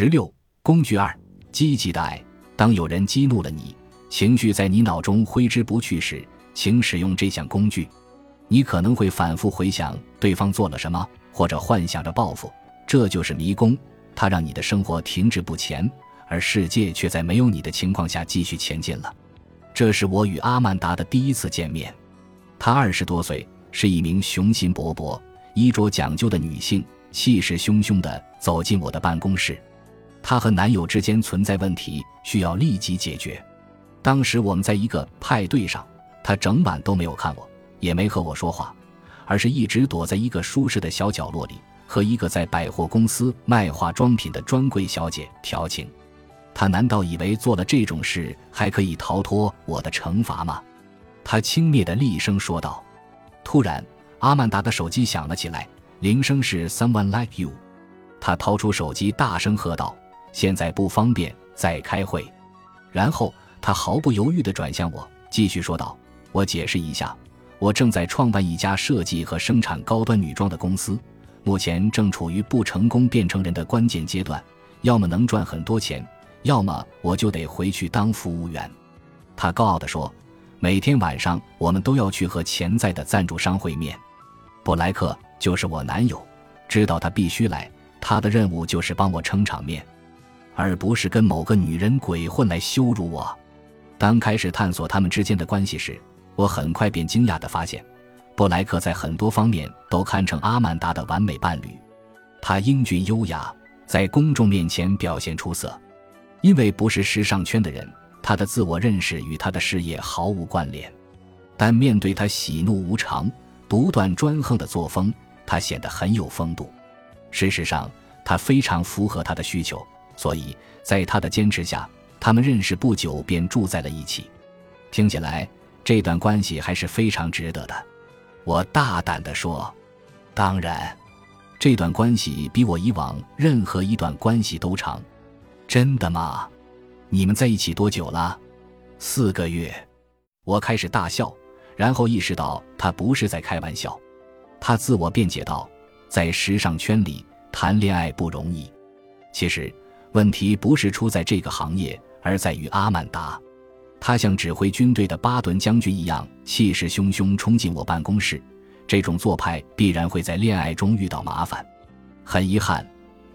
十六工具二，积极的爱。当有人激怒了你，情绪在你脑中挥之不去时，请使用这项工具。你可能会反复回想对方做了什么，或者幻想着报复。这就是迷宫，它让你的生活停滞不前，而世界却在没有你的情况下继续前进了。这是我与阿曼达的第一次见面。她二十多岁，是一名雄心勃勃、衣着讲究的女性，气势汹汹地走进我的办公室。她和男友之间存在问题，需要立即解决。当时我们在一个派对上，她整晚都没有看我，也没和我说话，而是一直躲在一个舒适的小角落里，和一个在百货公司卖化妆品的专柜小姐调情。她难道以为做了这种事还可以逃脱我的惩罚吗？她轻蔑的厉声说道。突然，阿曼达的手机响了起来，铃声是 “Someone like you”。她掏出手机，大声喝道。现在不方便再开会，然后他毫不犹豫地转向我，继续说道：“我解释一下，我正在创办一家设计和生产高端女装的公司，目前正处于不成功变成人的关键阶段，要么能赚很多钱，要么我就得回去当服务员。”他高傲地说：“每天晚上我们都要去和潜在的赞助商会面，布莱克就是我男友，知道他必须来，他的任务就是帮我撑场面。”而不是跟某个女人鬼混来羞辱我。当开始探索他们之间的关系时，我很快便惊讶地发现，布莱克在很多方面都堪称阿曼达的完美伴侣。他英俊优雅，在公众面前表现出色。因为不是时尚圈的人，他的自我认识与他的事业毫无关联。但面对他喜怒无常、独断专横的作风，他显得很有风度。事实上，他非常符合他的需求。所以在他的坚持下，他们认识不久便住在了一起。听起来这段关系还是非常值得的。我大胆地说：“当然，这段关系比我以往任何一段关系都长。”真的吗？你们在一起多久了？四个月。我开始大笑，然后意识到他不是在开玩笑。他自我辩解道：“在时尚圈里谈恋爱不容易。”其实。问题不是出在这个行业，而在于阿曼达。他像指挥军队的巴顿将军一样，气势汹汹冲进我办公室。这种做派必然会在恋爱中遇到麻烦。很遗憾，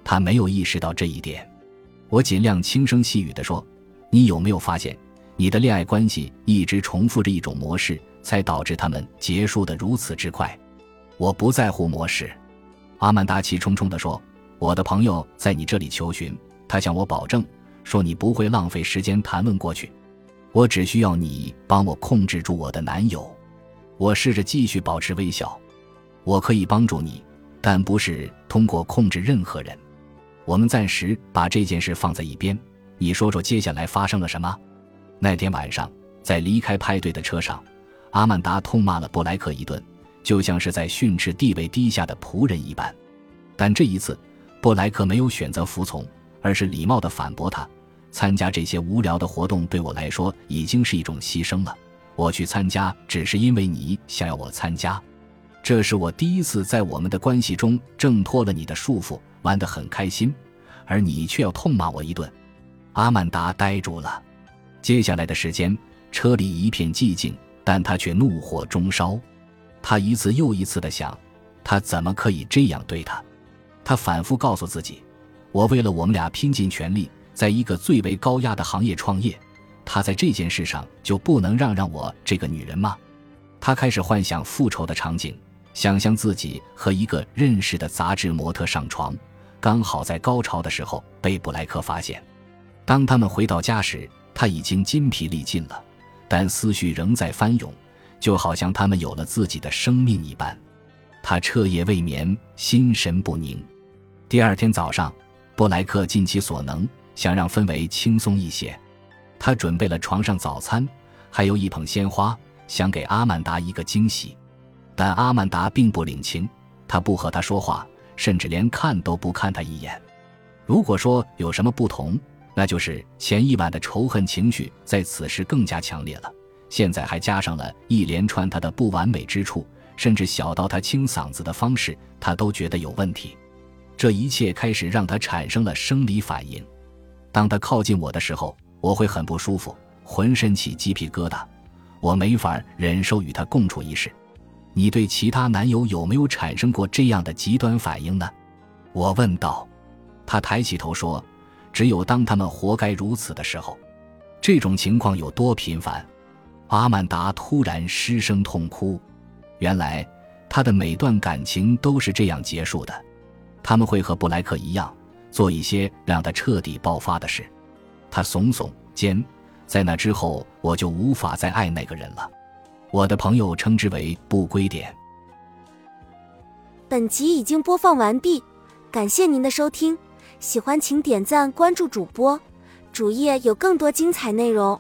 他没有意识到这一点。我尽量轻声细语地说：“你有没有发现，你的恋爱关系一直重复着一种模式，才导致他们结束得如此之快？”我不在乎模式，阿曼达气冲冲地说：“我的朋友在你这里求寻。”他向我保证说：“你不会浪费时间谈论过去，我只需要你帮我控制住我的男友。”我试着继续保持微笑。我可以帮助你，但不是通过控制任何人。我们暂时把这件事放在一边。你说说接下来发生了什么？那天晚上，在离开派对的车上，阿曼达痛骂了布莱克一顿，就像是在训斥地位低下的仆人一般。但这一次，布莱克没有选择服从。而是礼貌地反驳他：“参加这些无聊的活动对我来说已经是一种牺牲了。我去参加只是因为你想要我参加。这是我第一次在我们的关系中挣脱了你的束缚，玩得很开心，而你却要痛骂我一顿。”阿曼达呆住了。接下来的时间，车里一片寂静，但他却怒火中烧。他一次又一次地想：他怎么可以这样对他？他反复告诉自己。我为了我们俩拼尽全力，在一个最为高压的行业创业，他在这件事上就不能让让我这个女人吗？他开始幻想复仇的场景，想象自己和一个认识的杂志模特上床，刚好在高潮的时候被布莱克发现。当他们回到家时，他已经筋疲力尽了，但思绪仍在翻涌，就好像他们有了自己的生命一般。他彻夜未眠，心神不宁。第二天早上。布莱克尽其所能，想让氛围轻松一些。他准备了床上早餐，还有一捧鲜花，想给阿曼达一个惊喜。但阿曼达并不领情，他不和他说话，甚至连看都不看他一眼。如果说有什么不同，那就是前一晚的仇恨情绪在此时更加强烈了，现在还加上了一连串他的不完美之处，甚至小到他清嗓子的方式，他都觉得有问题。这一切开始让他产生了生理反应。当他靠近我的时候，我会很不舒服，浑身起鸡皮疙瘩，我没法忍受与他共处一室。你对其他男友有没有产生过这样的极端反应呢？我问道。他抬起头说：“只有当他们活该如此的时候。”这种情况有多频繁？阿曼达突然失声痛哭。原来，他的每段感情都是这样结束的。他们会和布莱克一样，做一些让他彻底爆发的事。他耸耸肩，在那之后，我就无法再爱那个人了。我的朋友称之为“不归点”。本集已经播放完毕，感谢您的收听。喜欢请点赞关注主播，主页有更多精彩内容。